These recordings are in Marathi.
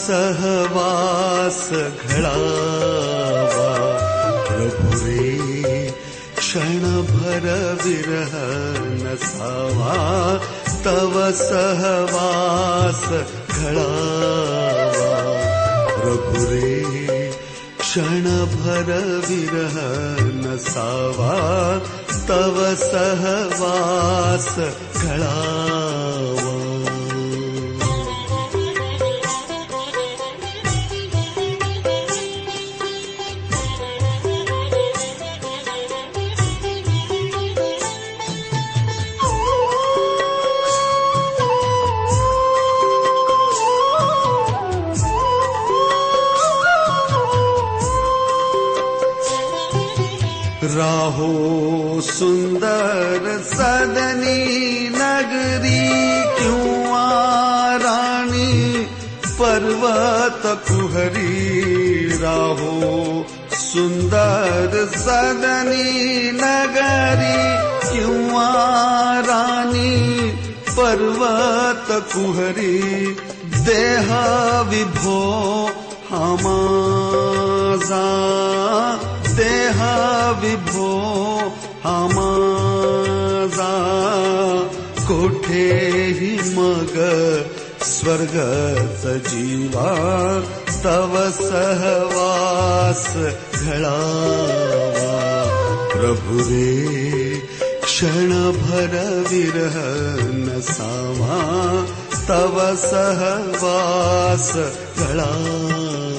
सहवास घडावा। रे क्षणभर विरह न सावा तव सहवास घडावा। प्रभुरे क्षणभर विरह न सावा तव सहवास घडा। राहो सुंदर सदनी नगरी किंवा राणी पर्वत कुहरी राहो सुंदर सदनी नगरी किंवा राणी पर्वत कुहरी देह विभो हमाजा। देह विभो हमाजा कोठेही मग स्वर्गच जीवा तव सहवास घडावा प्रभु रे क्षणभर विरह नसावा तव सहवास घडावा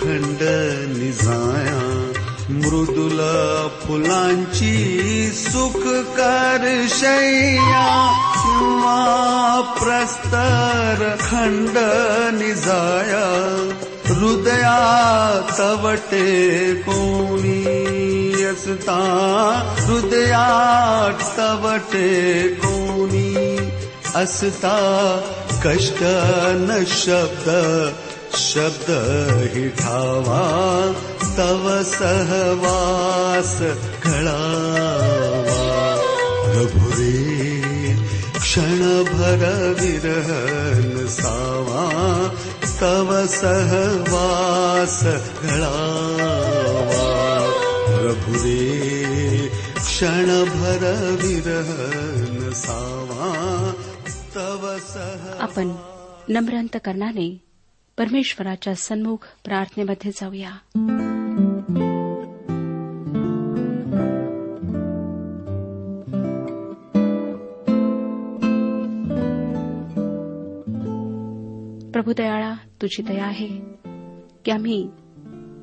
अखंड खंड निजाया मृदुल फुलांची सुखकर शय्या किंवा प्रस्तर खंड निजाया हृदया तवटे कोणी असता. हृदया तवटे कोणी असता. कष्ट न शब्द शब्द हि ठावा तव सहवास कळावा. प्रभुरे क्षणभर विरहन सावा तव सहवास कळावा. प्रभुरे क्षणभर विरहन सावा तव सह आपण नम्रांत अंतकरणाने परमेश्वराच्या सन्मुख प्रार्थनेमध्ये जाऊया. प्रभू दयाळा तुझी दया आहे की आम्ही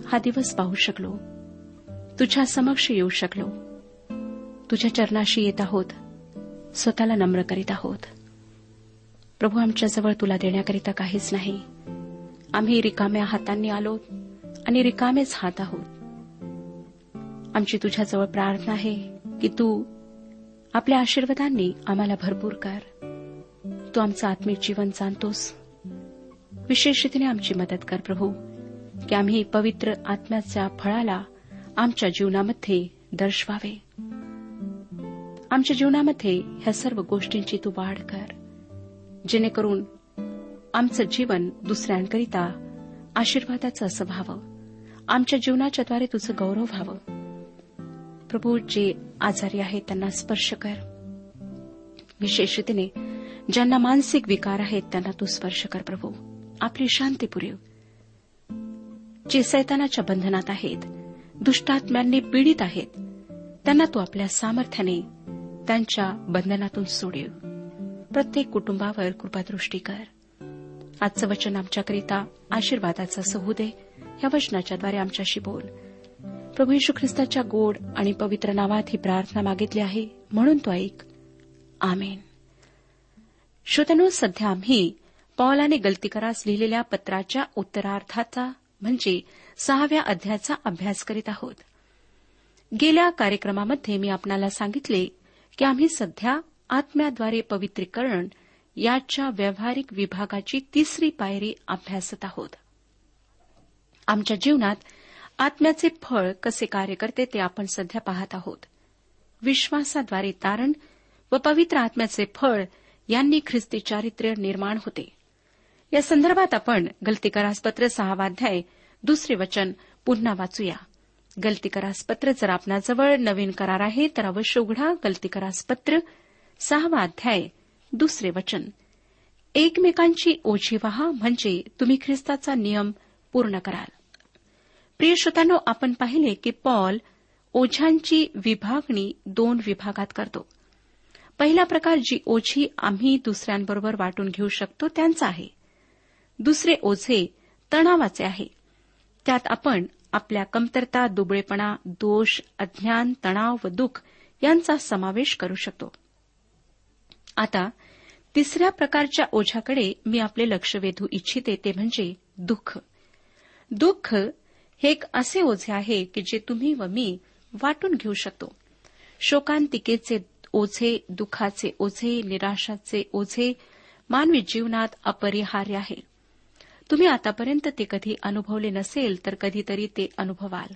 हा दिवस पाहू शकलो. तुझ्या समक्ष येऊ शकलो. तुझ्या चरणाशी येत आहोत. स्वतःला नम्र करीत आहोत. प्रभू आमच्याजवळ तुला देण्याकरिता काहीच नाही. आम्ही रिकाम्या हातांनी आलो आणि रिकामेच हात आहोत. आमची तुझ्याजवळ प्रार्थना आहे की तू आपल्या आशीर्वादांनी आम्हाला भरपूर कर. तू आमचं आत्मिक जीवन जाणतोस विशेष रीतीने आमची मदत कर प्रभू की आम्ही पवित्र आत्म्याच्या फळाला आमच्या जीवनामध्ये दर्शवावे. आमच्या जीवनामध्ये ह्या सर्व गोष्टींची तू वाढ कर. जेणेकरून आमचं जीवन दुसऱ्यांकरिता आशीर्वादाचं असं व्हावं. आमच्या जीवनाच्याद्वारे तुझं गौरव व्हावं. प्रभू जे आजारी आहेत त्यांना स्पर्श कर. विशेषतेने ज्यांना मानसिक विकार आहेत त्यांना तू स्पर्श कर प्रभू. आपली शांती पुरेव. जे सैतानाच्या बंधनात आहेत दुष्टात्म्यांनी पीडित आहेत त्यांना तू आपल्या सामर्थ्याने त्यांच्या बंधनातून सोडीव. प्रत्येक कुटुंबावर कृपादृष्टी कर. आजचं वचन आमच्याकरिता आशीर्वादाचं असं दे. या वचनाच्याद्वारे आमच्याशी बोल. प्रभू यशू ख्रिस्ताच्या गोड आणि पवित्र नावात ही प्रार्थना मागितली आहे म्हणून तो ऐक. आमेन. श्रोतनो सध्या आम्ही पॉलाने गलतीकरास लिहिलेल्या पत्राच्या उत्तरार्थाचा म्हणजे सहाव्या अध्यायाचा अभ्यास करीत आहोत. गेल्या कार्यक्रमामध्ये मी आपणाला सांगितले की आम्ही सध्या आत्म्याद्वारे पवित्रीकरण याच्या व्यावहारिक विभागाची तिसरी पायरी अभ्यासत आहोत. आमच्या जीवनात आत्म्याचे फळ कसे कार्य करते ते आपण सध्या पाहत आहोत. विश्वासाद्वारे तारण व पवित्र आत्म्याचे फळ यांनी ख्रिस्ती चारित्र्य निर्माण होते. या संदर्भात आपण गलतीकरासपत्र सहावाध्याय दुसरे वचन पुन्हा वाचूया. गलतीकरासपत्र जर आपणाजवळ नवीन करार आहे तर अवश्य उघडा. गलतीकरासपत्र सहावा अध्याय दुसरे वचन. एकमेकांची ओझी व्हा म्हणजे तुम्ही ख्रिस्ताचा नियम पूर्ण कराल. प्रिय श्रोतांनो आपण पाहिले की पॉल ओझ्यांची विभागणी दोन विभागात करतो. पहिला प्रकार जी ओझी आम्ही दुसऱ्यांबरोबर वाटून घेऊ शकतो त्यांचा आहे. दुसरे ओझे तणावाचे आहे. त्यात आपण आपल्या कमतरता दुबळेपणा दोष अज्ञान तणाव व दुःख यांचा समावेश करू शकतो. आता तिसऱ्या प्रकारच्या ओझ्याकडे मी आपले लक्ष वेधू इच्छिते ते म्हणजे दुःख. दुःख हे एक असे ओझे आहे की जे तुम्ही व मी वाटून घेऊ शकतो. शोकांतिकेचे ओझे दुःखाचे ओझे निराशाचे ओझे मानवी जीवनात अपरिहार्य आहे. तुम्ही आतापर्यंत ते कधी अनुभवले नसेल तर कधीतरी ते अनुभवाल.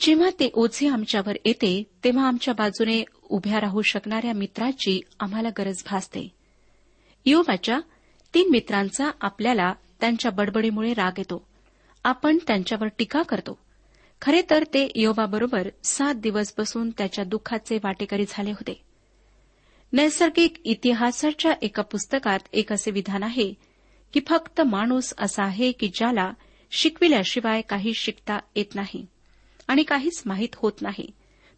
जेव्हा ते ओझे आमच्यावर येते तेव्हा आमच्या बाजूने उभ्या राहू शकणाऱ्या मित्राची आम्हाला गरज भासते. योबाच्या तीन मित्रांचा आपल्याला त्यांच्या बडबडीमुळे राग येतो. आपण त्यांच्यावर टीका करतो. खरे तर ते योबाबरोबर सात दिवस बसून त्याच्या दुःखाचे वाटेकरी झाले होते. नैसर्गिक इतिहासाच्या एका पुस्तकात एक असे विधान आहे की फक्त माणूस असा आहे की ज्याला शिकविल्याशिवाय काही शिकता येत नाही आणि काहीच माहीत होत नाही.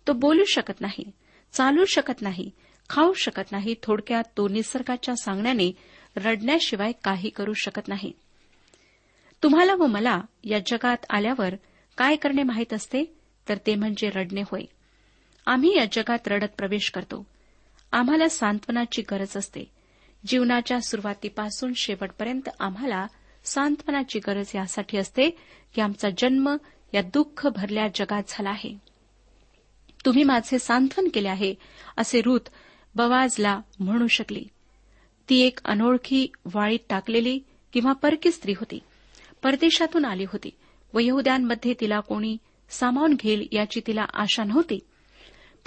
तो बोलू शकत नाही. चालू शकत नाही खाऊ शकत नाही थोडक्यात तो निसर्गाच्या सांगण्याने रडण्याशिवाय काही करू शकत नाही. तुम्हाला व मला या जगात आल्यावर काय करणे माहीत असते? तर ते म्हणजे रडणे होय. आम्ही या जगात रडत प्रवेश करतो. आम्हाला सांत्वनाची गरज असते. जीवनाच्या सुरुवातीपासून शेवटपर्यंत आम्हाला सांत्वनाची गरज यासाठी असते की आमचा जन्म या दुःख भरल्या जगात झाला आहे. तुम्ही माझे सांत्वन केले आहे असे रूत बवाजला म्हणू शकली. ती एक अनोळखी वाळीत टाकलेली किंवा परकी स्त्री होती. परदेशातून आली होती व यहद्यांमध्ये तिला कोणी सामावून घेईल याची तिला आशा नव्हती.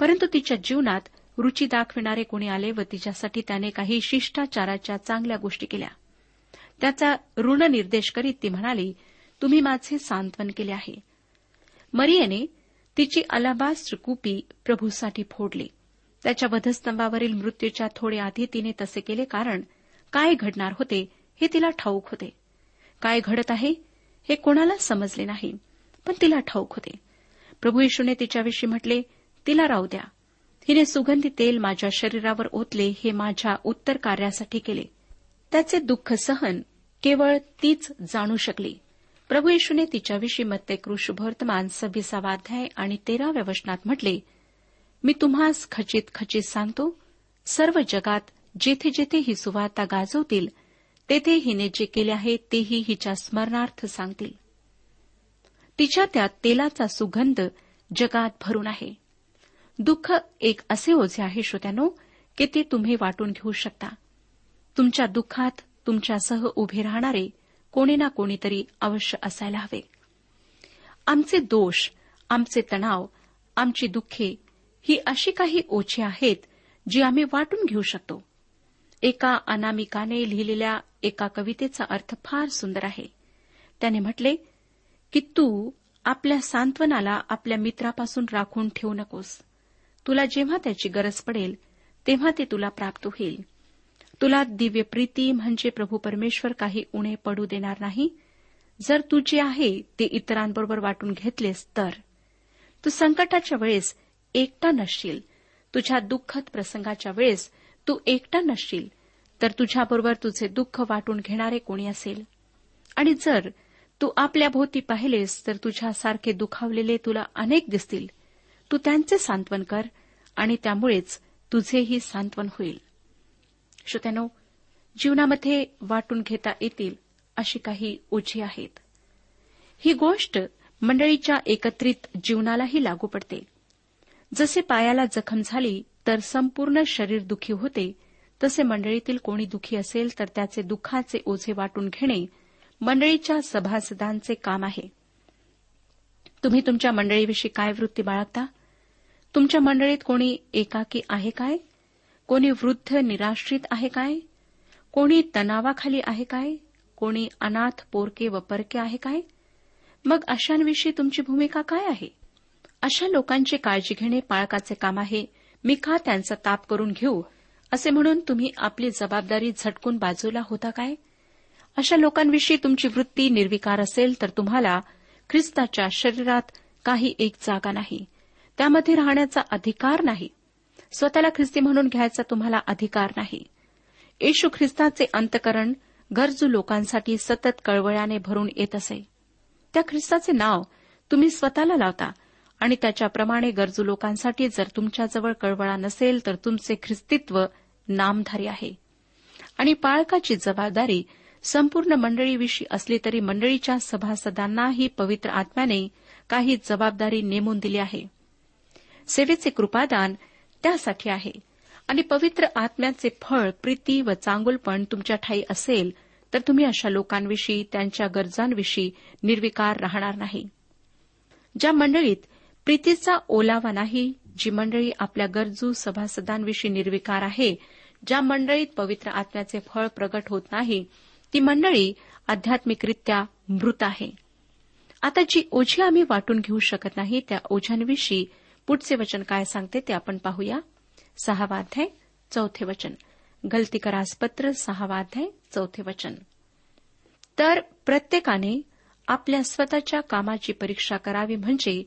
परंतु तिच्या जीवनात रुची दाखविणारे कोणी आले व तिच्यासाठी त्याने काही शिष्टाचाराच्या चांगल्या गोष्टी केल्या. त्याचा ऋण निर्देश करीत ती म्हणाली तुम्ही माझे सांत्वन केले आहे. मरियेने तिची अलाबास्त्र कुपी प्रभूसाठी फोडली. त्याच्या वधस्तंभावरील मृत्यूच्या थोडे आधी तिने तसे केले कारण काय घडणार होते हे तिला ठाऊक होते. काय घडत आहे हे कोणाला समजले नाही पण तिला ठाऊक होते. प्रभू येशूने तिच्याविषयी म्हटले तिला राहू द्या. हिने सुगंधी तेल माझ्या शरीरावर ओतले हे माझ्या उत्तर कार्यासाठी केले. त्याचे दुःख सहन केवळ तीच जाणू शकली. प्रभू येशूने तिच्याविषयी मत्ते शुभवर्तमान सव्वीसावाध्याय आणि तेराव्या वचनात म्हटले मी तुम्हास खचित खचित सांगतो सर्व जगात जेथे जेथे ही सुवार्ता गाजवतील तेथे हिने जे केले आहे तेही हिच्या स्मरणार्थ सांगतील. तिच्या त्या तेलाचा सुगंध जगात भरून आहे. दुःख एक असे ओझे आहे श्रोत्यानो की ते तुम्ही वाटून घेऊ शकता. तुमच्या दुःखात तुमच्यासह उभे राहणारे कोणी ना कोणीतरी अवश्य असायला हवे. आमचे दोष आमचे तणाव आमची दुःखे ही अशी काही ओछी आहेत जी आम्ही वाटून घेऊ शकतो. एका अनामिकाने लिहिलेल्या एका कवितेचा अर्थ फार सुंदर आहे. त्याने म्हटले की तू आपल्या सांत्वनाला आपल्या मित्रापासून राखून ठेवू नकोस. तुला जेव्हा त्याची गरज पडेल तेव्हा ते तुला प्राप्त होईल. तुला दिव्य प्रीती म्हणजे प्रभू परमेश्वर काही उणे पडू देणार नाही. जर तू जे आहे ते इतरांबरोबर वाटून घेतलेस तर. तू संकटाच्या वेळेस एकटा नसशील. तुझ्या दुःखद प्रसंगाच्या वेळेस तू एकटा नसशील. तर तुझ्याबरोबर तुझे दुःख वाटून घेणारे कोणी असेल? आणि जर तू आपल्या भोवती पाहिलेस तर तुझ्यासारखे दुखावलेले तुला अनेक दिसतील. तू त्यांचे सांत्वन कर आणि त्यामुळेच तुझेही सांत्वन होईल. श्रोत्यानो जीवनामध्ये वाटून घेता येतील अशी काही ओझी आहेत. ही गोष्ट मंडळीच्या एकत्रित जीवनालाही लागू पडते. जसे पायाला जखम झाली तर संपूर्ण शरीर दुखी होते. तसे मंडळीतील कोणी दुखी असेल तर त्याचे दुःखाचे ओझे वाटून घेणे मंडळीच्या सभासदांचे काम आहे. तुम्ही तुमच्या मंडळीविषयी काय वृत्ती बाळगता? तुमच्या मंडळीत कोणी एकाकी आहे काय? कोणी वृद्ध निराश्रित आहे काय? कोणी तणावाखाली आहे काय? कोणी अनाथ पोरके व परके आहे काय? मग अशांविषयी तुमची भूमिका काय आहे? अशा लोकांची काळजी घेणे पाळकाचे काम आहे. मी का त्यांचा ताप करून घेऊ? असे म्हणून तुम्ही आपली जबाबदारी झटकून बाजूला होता काय? अशा लोकांविषयी तुमची वृत्ती निर्विकार असेल तर तुम्हाला ख्रिस्ताच्या शरीरात काही एक जागा नाही. त्यामध्ये राहण्याचा अधिकार नाही. स्वतःला ख्रिस्ती म्हणून घ्यायचा तुम्हाला अधिकार नाही. येशू ख्रिस्ताचे अंतकरण गरजू लोकांसाठी सतत कळवळ्याने भरून येत असे. त्या ख्रिस्ताचे नाव तुम्ही स्वतःला लावता आणि त्याच्याप्रमाणे गरजू लोकांसाठी जर तुमच्याजवळ कळवळा नसेल तर तुमचे ख्रिस्तित्व नामधारी आहे. आणि पाळकाची जबाबदारी संपूर्ण मंडळीविषयी असली तरी मंडळीच्या सभासदांनाही पवित्र आत्म्याने काही जबाबदारी नेमून दिली आहे. सेवेचे कृपादान त्यासाठी आहे. आणि पवित्र आत्म्याचे फळ प्रीती व चांगुलपण तुमच्या ठाई असेल तर तुम्ही अशा लोकांविषयी त्यांच्या गरजांविषयी निर्विकार राहणार नाही. ज्या मंडळीत प्रीतीचा ओलावा नाही जी मंडळी आपल्या गरजू सभासदांविषयी निर्विकार आहे ज्या मंडळीत पवित्र आत्म्याचे फळ प्रगट होत नाही ती मंडळी आध्यात्मिकरित्या मृत आहे. आता जी ओझी आम्ही वाटून घेऊ शकत नाही त्या ओझ्यांविषयी पुढचे वचन काय सांगते ते आपण पाहूया. सहावा अध्याय चौथे वचन. गलतीकरासपत्र सहावा अध्याय चौथे वचन. तर प्रत्येकाने आपल्या स्वतःच्या कामाची परीक्षा करावी म्हणजे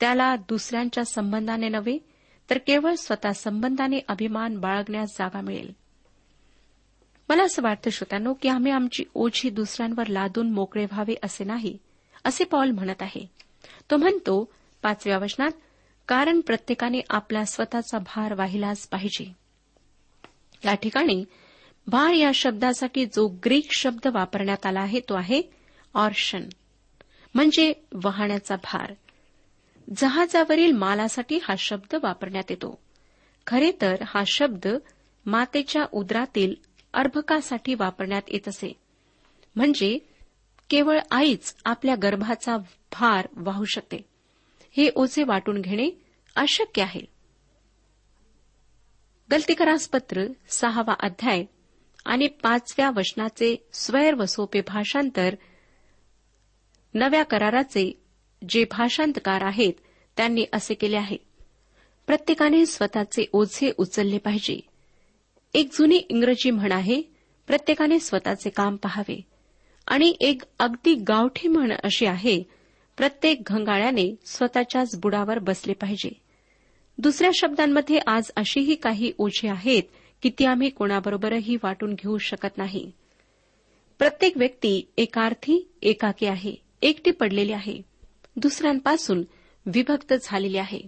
त्याला दुसऱ्यांच्या संबंधाने नव्हे तर केवळ स्वतः संबंधाने अभिमान बाळगण्यास जागा मिळेल. मला असं वाटतं श्रोत्यानो की आम्ही आमची ओझी दुसऱ्यांवर लादून मोकळे व्हावे असे नाही असे पॉल म्हणत आहे. तो म्हणतो पाचव्या वचनात कारण प्रत्येकाने आपला स्वतःचा भार वाहिलाच पाहिजे. या ठिकाणी भार या शब्दासाठी जो ग्रीक शब्द वापरण्यात आला आहे तो आहे ऑर्शन. म्हणजे वाहण्याचा भार. जहाजावरील मालासाठी हा शब्द वापरण्यात येतो. खरे तर हा शब्द मातेच्या उदरातील अर्भकासाठी वापरण्यात येत असे. म्हणजे केवळ आईच आपल्या गर्भाचा भार वाहू शकते. हे ओझे वाटून घेणे अशक्य आहे. गलतीकरासपत्र सहावा अध्याय आणि पाचव्या वचनाचे स्वैर व सोपे भाषांतर नव्या कराराचे जे भाषांतकार आहेत त्यांनी असे केले आहे. प्रत्येकाने स्वतःचे ओझे उचलले पाहिजे. एक जुनी इंग्रजी म्हण आहे प्रत्येकाने स्वतःचे काम पहावे. आणि एक अगदी गावठी म्हण अशी आहे प्रत्येक घंगाळ्याने स्वतःच्याच बुडावर बसले पाहिजे. दुसऱ्या शब्दांमध्ये आज अशीही काही ओझे आहेत की ती आम्ही कोणाबरोबरही वाटून घेऊ शकत नाही. प्रत्येक व्यक्ती एकार्थी एकाकी आहे एकटी पडलेली आहे. दुसऱ्यांपासून विभक्त झालेली आहे.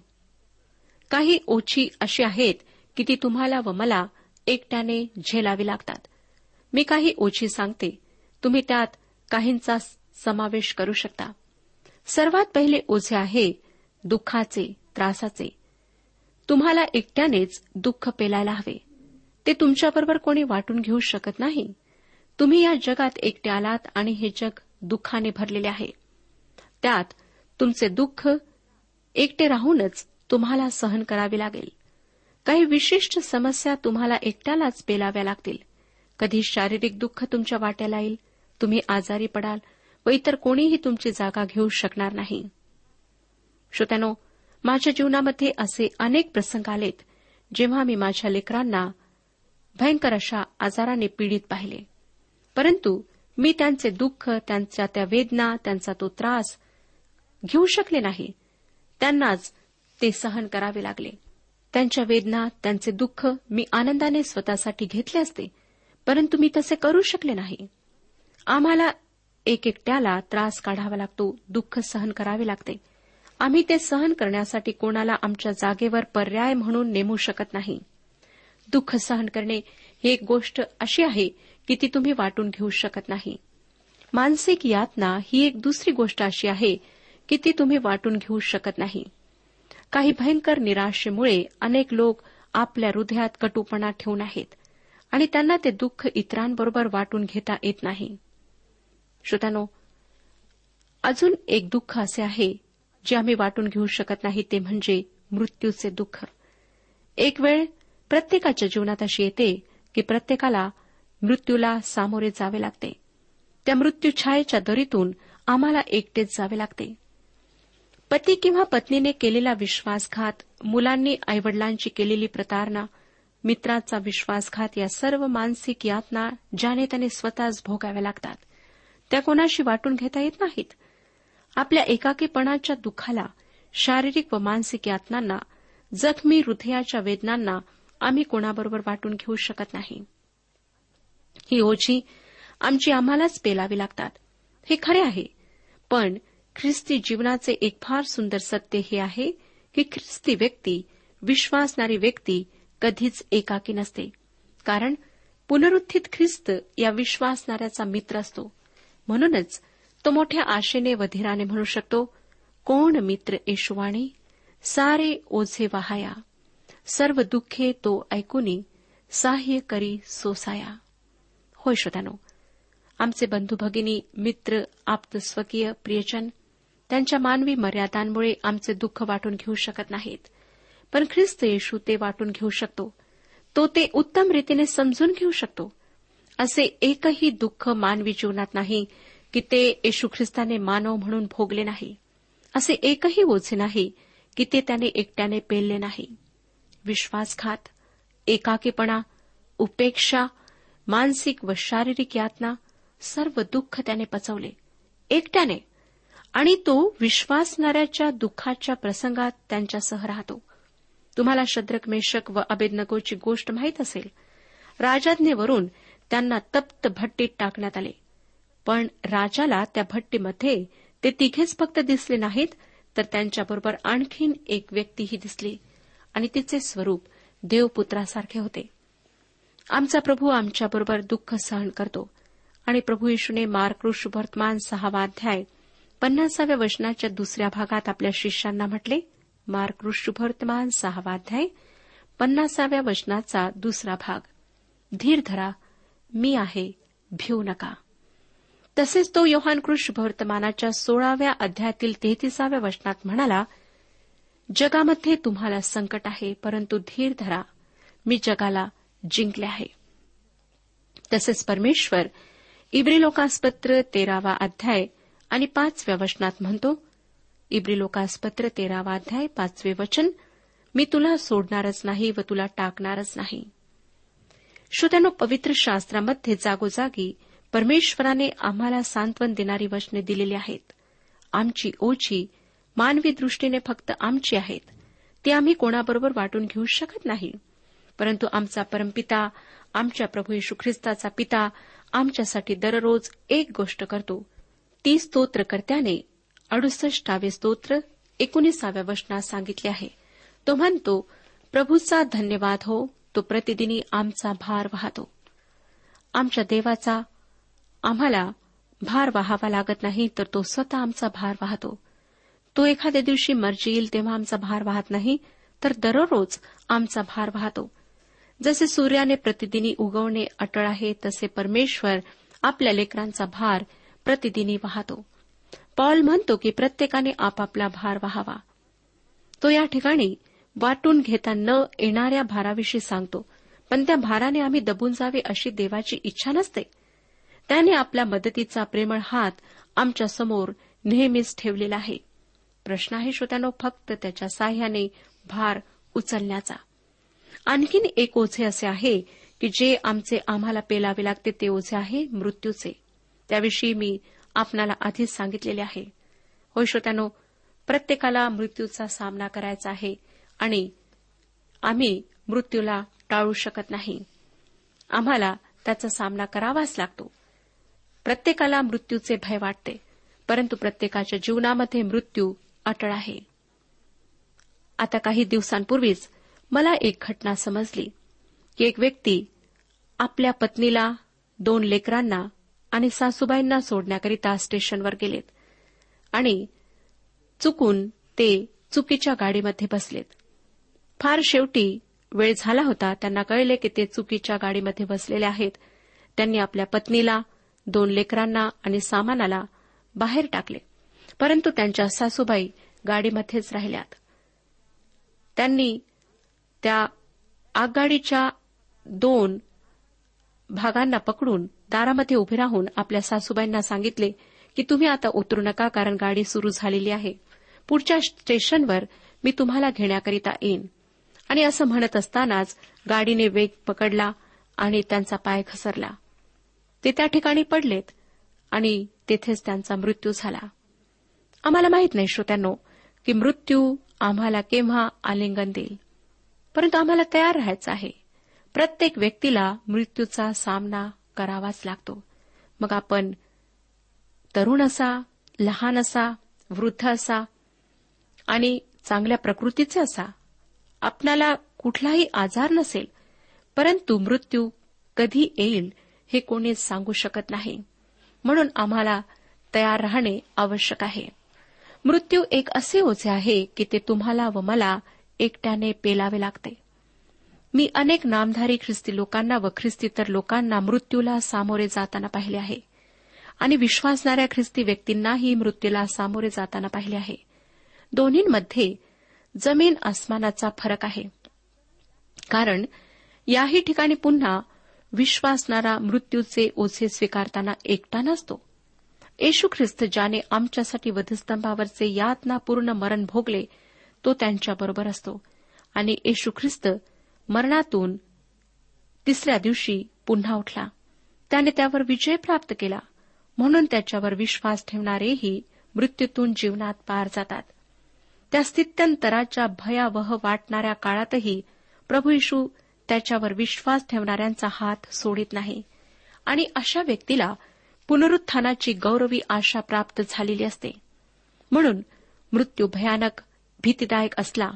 काही ओछी अशी आहेत की ती तुम्हाला व मला एकट्याने झेलावी लागतात. मी काही ओछी सांगते. तुम्ही त्यात काहींचा समावेश करू शकता. सर्वात पहिले ओझे आहे दुःखाचे त्रासाचे. तुम्हाला एकट्यानेच दुःख पेलायला हवे. ते तुमच्याबरोबर कोणी वाटून घेऊ शकत नाही. तुम्ही या जगात एकटे आलात आणि हे जग दुःखाने भरलेले आहे. त्यात तुमचे दुःख एकटे राहूनच तुम्हाला सहन करावे लागेल. काही विशिष्ट समस्या तुम्हाला एकट्यालाच पेलाव्या लागतील. कधी शारीरिक दुःख तुमच्या वाट्याला येईल तुम्ही आजारी पडाल व इतर कोणीही तुमची जागा घेऊ शकणार नाही. श्रोत्यानो माझ्या जीवनामध्ये असे अनेक प्रसंग आलेत जेव्हा मी माझ्या लेकरांना भयंकर अशा आजाराने पीडित पाहिले. परंतु मी त्यांचे दुःख त्यांच्या त्या वेदना त्यांचा तो त्रास घेऊ शकले नाही. त्यांनाच ते सहन करावे लागले. त्यांच्या वेदना त्यांचे दुःख मी आनंदाने स्वतःसाठी घेतले असते परंतु मी तसे करू शकले नाही. आम्हाला एक एकट्याला त्रास काढावा लागतो दुःख सहन करावे लागते. आम्ही ते सहन करण्यासाठी कोणाला आमच्या जागेवर पर्याय म्हणून नेमू शकत नाही. दुःख सहन करणे ही एक गोष्ट अशी आहे की ती तुम्ही वाटून घेऊ शकत नाही. मानसिक यातना ही एक दुसरी गोष्ट अशी आहे की ती तुम्ही वाटून घेऊ शकत नाही. काही भयंकर निराशेमुळे अनेक लोक आपल्या हृदयात कटुपणा ठेवून आहेत आणि त्यांना ते दुःख इतरांबरोबर वाटून घेता येत नाही. श्रोत्यानो अजून एक दुःख असे आहे जे आम्ही वाटून घेऊ शकत नाही ते म्हणजे मृत्यूचे दुःख. एक वेळ प्रत्येकाच्या जीवनात अशी येते की प्रत्येकाला मृत्यूला सामोरे जावे लागते. त्या मृत्यूछायेच्या दरीतून आम्हाला एकटेच जावे लागते. पती किंवा पत्नीने केलेला विश्वासघात मुलांनी आईवडिलांची केलेली प्रतारणा मित्राचा विश्वासघात या सर्व मानसिक यातना ज्याने त्याने स्वतःच भोगाव्या लागतात. त्या कोणाशी वाटून घेता येत नाहीत. आपल्या एकाकीपणाच्या दुःखाला शारीरिक व मानसिक यातनांना जखमी हृदयाच्या वेदनांना आम्ही कोणाबरोबर वाटून घेऊ शकत नाही. ही ओझी आमची आम्हालाच पेलावी लागतात. हे खरे आहे. पण ख्रिस्ती जीवनाचे एक फार सुंदर सत्य हे आहे की ख्रिस्ती व्यक्ती विश्वासणारी व्यक्ती कधीच एकाकी नसते. कारण पुनरुत्थित ख्रिस्त या विश्वासणाऱ्याचा मित्र असतो. म्हणूनच तो मोठ्या आशेने व धीराने म्हणू शकतो कोण मित्र येशुवाणी? सारे ओझे वाहाया. सर्व दुःखे तो ऐकूनी साह्य करी सोसाया. होय श्रोतानो आमचे बंधू भगिनी मित्र आप्त स्वकीय प्रियजन त्यांच्या मानवी मर्यादांमुळे आमचे दुःख वाटून घेऊ शकत नाहीत. पण ख्रिस्त येशू ते वाटून घेऊ शकतो. तो ते उत्तम रीतीने समजून घेऊ शकतो. असे एकही दुःख मानवी जीवनात नाही की ते येशू ख्रिस्ताने मानव म्हणून भोगले नाही. असे एकही ओझे नाही की ते त्याने एकट्याने पेलले नाही. विश्वासघात एकाकीपणा उपेक्षा मानसिक व शारीरिक यातना सर्व दुःख त्याने पचवले. एकट्याने. आणि तो विश्वासणाऱ्याच्या दुःखाच्या प्रसंगात त्यांच्यासह राहतो. तुम्हाला शद्रक मेषक व अबेदनगोची गोष्ट माहीत असेल. राजाज्ञेवरून त्यांना तप्त भट्टीत टाकण्यात आले. पण राजाला त्या भट्टीमध्ये ते तिघेच फक्त दिसले नाहीत तर त्यांच्याबरोबर आणखीन एक व्यक्तीही दिसली आणि तिचे स्वरूप देवपुत्रासारखे होते. आमचा प्रभू आमच्याबरोबर दुःख सहन करतो आणि प्रभू येशूने मार्कृष वर्तमान सहावा अध्याय पन्नासाव्या वचनाच्या दुसऱ्या भागात आपल्या शिष्यांना म्हटले मार्कृष वर्तमान सहावा अध्याय पन्नासाव्या वचनाचा दुसरा भाग. धीर धरा मी आहे भिऊ नका. तसेच तो योहान कृष्णवर्तमानाच्या सोळाव्या अध्यायातील तेहतीसाव्या वचनात म्हणाला जगामध्ये तुम्हाला संकट आहे परंतु धीर धरा. मी जगाला जिंकले आहे. तसेच परमेश्वर इब्री लोकासपत्र तेरावा अध्याय आणि पाचव्या वचनात म्हणतो इब्री लोकासपत्र तेरावा अध्याय पाचवे वचन मी तुला सोडणारच नाही व तुला टाकणारच नाही. श्रोत्यानो पवित्र शास्त्रामध्ये जागोजागी परमेश्वराने आम्हाला सांत्वन देणारी वचने दिलेली आहेत. आमची ओझी मानवी दृष्टीने फक्त आमची आहेत. ती आम्ही कोणाबरोबर वाटून घेऊ शकत नाही. परंतु आमचा परमपिता आमच्या प्रभू येशू ख्रिस्ताचा पिता आमच्यासाठी दररोज एक गोष्ट करतो. ती स्तोत्रकर्त्याने अडुसष्टावे स्तोत्र एकोणीसाव्या वचनात सांगितले आहे. तो म्हणतो प्रभूचा धन्यवाद हो तो प्रतिदिनी आमचा भार वाहतो. आमच्या देवाचा आम्हाला भार वाहावा लागत नाही तर तो स्वतः आमचा भार वाहतो. तो एखाद्या दिवशी मर्जी येईल तेव्हा आमचा भार वाहत नाही तर दररोज आमचा भार वाहतो. जसे सूर्याने प्रतिदिनी उगवणे अटळ आहे तसे परमेश्वर आपल्या लेकरांचा भार प्रतिदिनी वाहतो. पॉल म्हणतो की प्रत्येकाने आपापला भार वाहावा. तो या ठिकाणी वाटून घेता न येणाऱ्या भाराविषयी सांगतो. पण त्या भाराने आम्ही दबून जावे अशी देवाची इच्छा नसते. त्याने आपल्या मदतीचा प्रेमळ हात आमच्यासमोर नेहमीच ठेवलेला आहे. प्रश्न आहे श्रोत्यानो फक्त त्याच्या साह्याने भार उचलण्याचा. आणखीन एक ओझे असे आहे की जे आमचे आम्हाला पेलावे लागते ते ओझे आहे मृत्यूचे. त्याविषयी मी आपणाला आधीच सांगितलेले आहे. होय श्रोत्यानो प्रत्येकाला मृत्यूचा सामना करायचा आहे. आणि आम्ही मृत्यूला टाळू शकत नाही. आम्हाला त्याचा सामना करावाच लागतो. प्रत्येकाला मृत्यूचे भय वाटते परंतु प्रत्येकाच्या जीवनामध्ये मृत्यू अटळ आहे. आता काही दिवसांपूर्वीच मला एक घटना समजली. की एक व्यक्ती आपल्या पत्नीला दोन लेकरांना आणि सासूबाईंना सोडण्याकरिता स्टेशनवर गेलेत आणि चुकून ते चुकीच्या गाडीमध्ये बसलेत. फार शेवटी वेळ झाला होता त्यांना कळले की ते चुकीच्या गाडीमध्ये बसलेले आहेत. त्यांनी आपल्या पत्नीला दोन लेकरांना आणि सामानाला बाहेर टाकले. परंतु त्यांच्या सासूबाई गाडीमध्येच राहिल्यात. त्यांनी त्या आगगाडीच्या दोन भागांना पकडून दारामध्ये उभे राहून आपल्या सासूबाईंना सांगितले की तुम्ही आता उतरू नका कारण गाडी सुरू झालेली आहे. पुढच्या स्टेशनवर मी तुम्हाला घेण्याकरिता येईन. आणि असं म्हणत असतानाच गाडीने वेग पकडला आणि त्यांचा पाय घसरला. ते त्या ठिकाणी पडलेत आणि तेथेच त्यांचा मृत्यू झाला. आम्हाला माहीत नाही श्रोत्यांनो की मृत्यू आम्हाला केव्हा आलिंगन देईल. परंतु आम्हाला तयार राहायचं आहे. प्रत्येक व्यक्तीला मृत्यूचा सामना करावाच लागतो. मग आपण तरुण असा लहान असा वृद्ध असा आणि चांगल्या प्रकृतीचे असा आपणाला कुठलाही आजार नसेल परंतु मृत्यू कधी येईल हे कोणीच सांगू शकत नाही. म्हणून आम्हाला तयार राहणे आवश्यक आहे. मृत्यू एक असे ओझे आहे की ते तुम्हाला व मला एकट्याने पेलावे लागते. मी अनेक नामधारी ख्रिस्ती लोकांना व ख्रिस्तीतर लोकांना मृत्यूला सामोरे जाताना पाहिले आहे. आणि विश्वासणाऱ्या ख्रिस्ती व्यक्तींनाही मृत्यूला सामोरे जाताना पाहिले आहे. दोन्हींमध्ये जमीन आसमानाचा फरक आहे. कारण याही ठिकाणी पुन्हा विश्वासणारा मृत्यूचे ओझे स्वीकारताना एकटा नसतो. येशू ख्रिस्त ज्याने आमच्यासाठी वधस्तंभावरचे यातनापूर्ण मरण भोगले तो त्यांच्याबरोबर असतो. आणि येशू ख्रिस्त मरणातून तिसऱ्या दिवशी पुन्हा उठला. त्याने त्यावर विजय प्राप्त केला. म्हणून त्याच्यावर विश्वास ठेवणारेही मृत्यूतून जीवनात पार जातात. त्या स्थित्यंतराच्या भयावह वाटणाऱ्या काळातही प्रभू यशू त्याच्यावर विश्वास ठेवणाऱ्यांचा हात सोडित नाही. आणि अशा व्यक्तीला पुनरुत्थानाची गौरवी आशा प्राप्त झालेली असते. म्हणून मृत्यू भयानक भीतीदायक असला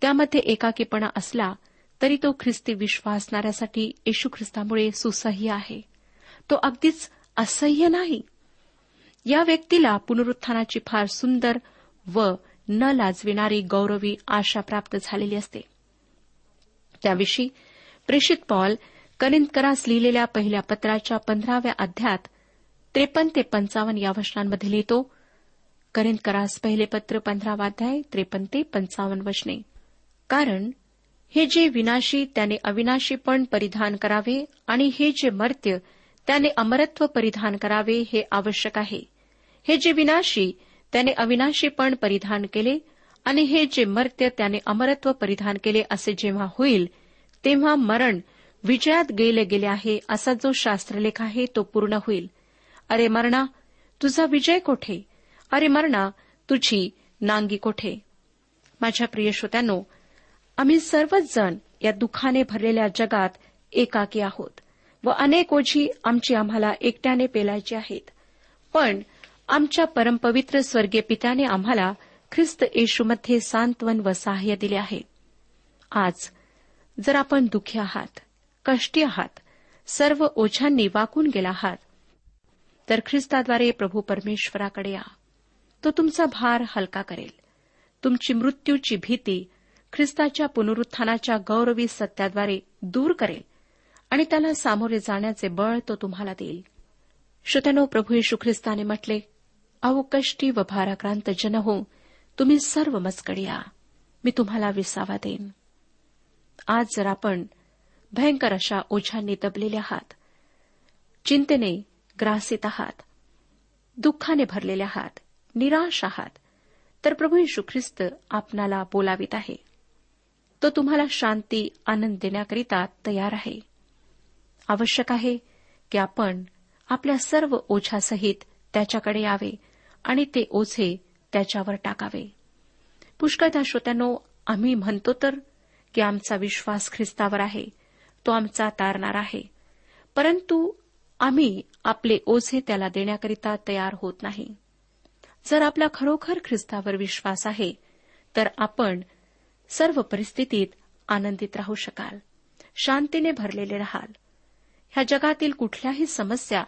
त्यामध्ये एकाकीपणा असला तरी तो ख्रिस्ती विश्वासणाऱ्यासाठी येशू ख्रिस्तामुळे सुसह्य आहे. तो अगदीच असह्य नाही. या व्यक्तीला पुनरुत्थानाची फार सुंदर व न लाजविणारी गौरवी आशा प्राप्त झालेली असते. त्याविषयी प्रेषित पॉल करिंदकरास लिहिलेल्या पहिल्या पत्राच्या पंधराव्या अध्यात त्रेपन्न ते पंचावन्न या वचनांमध्ये लिहितो करिंदकरास पहिले पत्र पंधरावा अध्याय त्रेपन्न ते पंचावन्न वचने. कारण हे जे विनाशी त्याने अविनाशी पण परिधान करावे आणि हे जे मर्त्य त्याने अमरत्व परिधान करावे हे आवश्यक आहे. हे जे विनाशी त्याने अविनाशीपण परिधान केले आणि हे जे मर्त्य त्याने अमरत्व परिधान केले असे जेव्हा होईल तेव्हा मरण विजयात गेले गेले आहे असा जो शास्त्रलेख आहे तो पूर्ण होईल. अरे मरणा तुझा विजय कोठे? अरे मरणा तुझी नांगी कोठे? माझ्या प्रिय श्रोत्यांनो आम्ही सर्वच जण या दुःखाने भरलेल्या जगात एकाकी आहोत व अनेक ओझी आमची आम्हाला एकट्याने पेलायची आहेत. पण आमच्या परमपवित्र स्वर्गीय पित्याने आम्हाला ख्रिस्त येशूमध्ये सांत्वन व सहाय्य दिले आहे. आज जर आपण दुःखी आहात कष्टी आहात सर्व ओझ्यांनी वाकून गेला आहात तर ख्रिस्ताद्वारे प्रभू परमेश्वराकडे या. तो तुमचा भार हलका करेल. तुमची मृत्यूची भीती ख्रिस्ताच्या पुनरुत्थानाच्या गौरवी सत्याद्वारे दूर करेल आणि त्याला सामोरे जाण्याचे बळ तो तुम्हाला देईल. श्रोत्यानो प्रभू येशू ख्रिस्ताने म्हटले अहो कष्टी व भाराक्रांत जन हो तुम्ही सर्व मजकडे या मी तुम्हाला विसावा देईन. आज जर आपण भयंकर अशा ओझ्यांनी दबलेले आहात चिंतेने ग्रासित आहात दुःखाने भरलेले आहात निराश आहात तर प्रभू यशू ख्रिस्त आपणाला बोलावित आहे. तो तुम्हाला शांती आनंद देण्याकरिता तयार आहे. आवश्यक आहे की आपण आपल्या सर्व ओझ्यासहित त्याच्याकडे यावे आणि ते ओझे त्याच्यावर टाकावे. पुष्कळदा श्रोत्यानो आम्ही म्हणतो तर की आमचा विश्वास ख्रिस्तावर आहे. तो आमचा तारणार आहे. परंतु आम्ही आपले ओझे त्याला देण्याकरिता तयार होत नाही. जर आपला खरोखर ख्रिस्तावर विश्वास आहे तर आपण सर्व परिस्थितीत आनंदित राहू शकाल. शांतीने भरलेले राहाल. ह्या जगातील कुठल्याही समस्या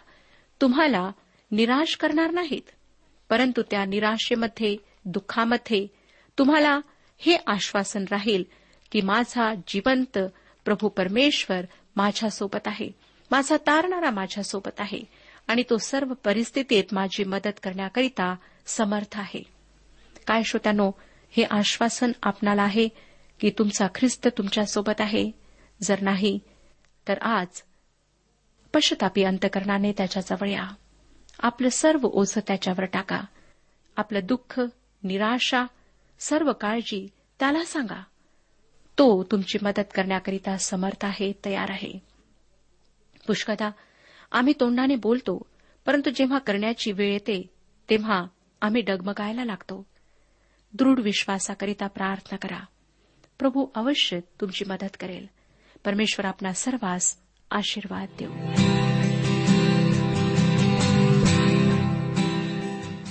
तुम्हाला निराश करणार नाहीत. परंतु त्या निराशेमध्ये दुःखामध्ये तुम्हाला हे आश्वासन राहील की माझा जिवंत प्रभू परमेश्वर माझ्यासोबत आहे. माझा तारणारा माझ्यासोबत आहे आणि तो सर्व परिस्थितीत माझी मदत करण्याकरिता समर्थ आहे. काय श्रोत्यानो हे आश्वासन आपणाला आहे की तुमचा ख्रिस्त तुमच्यासोबत आहे? जर नाही तर आज पश्चतापी अंतकरणाने त्याच्याजवळ या. आपलं सर्व ओझं त्याच्यावर टाका. आपलं दुःख निराशा सर्व काळजी त्याला सांगा. तो तुमची मदत करण्याकरिता समर्थ आहे तयार आहे. पुष्कदा आम्ही तोंडाने बोलतो परंतु जेव्हा करण्याची वेळ येते तेव्हा आम्ही डगमगायला लागतो. दृढ विश्वासाकरिता प्रार्थना करा. प्रभू अवश्य तुमची मदत करेल. परमेश्वर आपणा सर्वांस आशीर्वाद देऊ.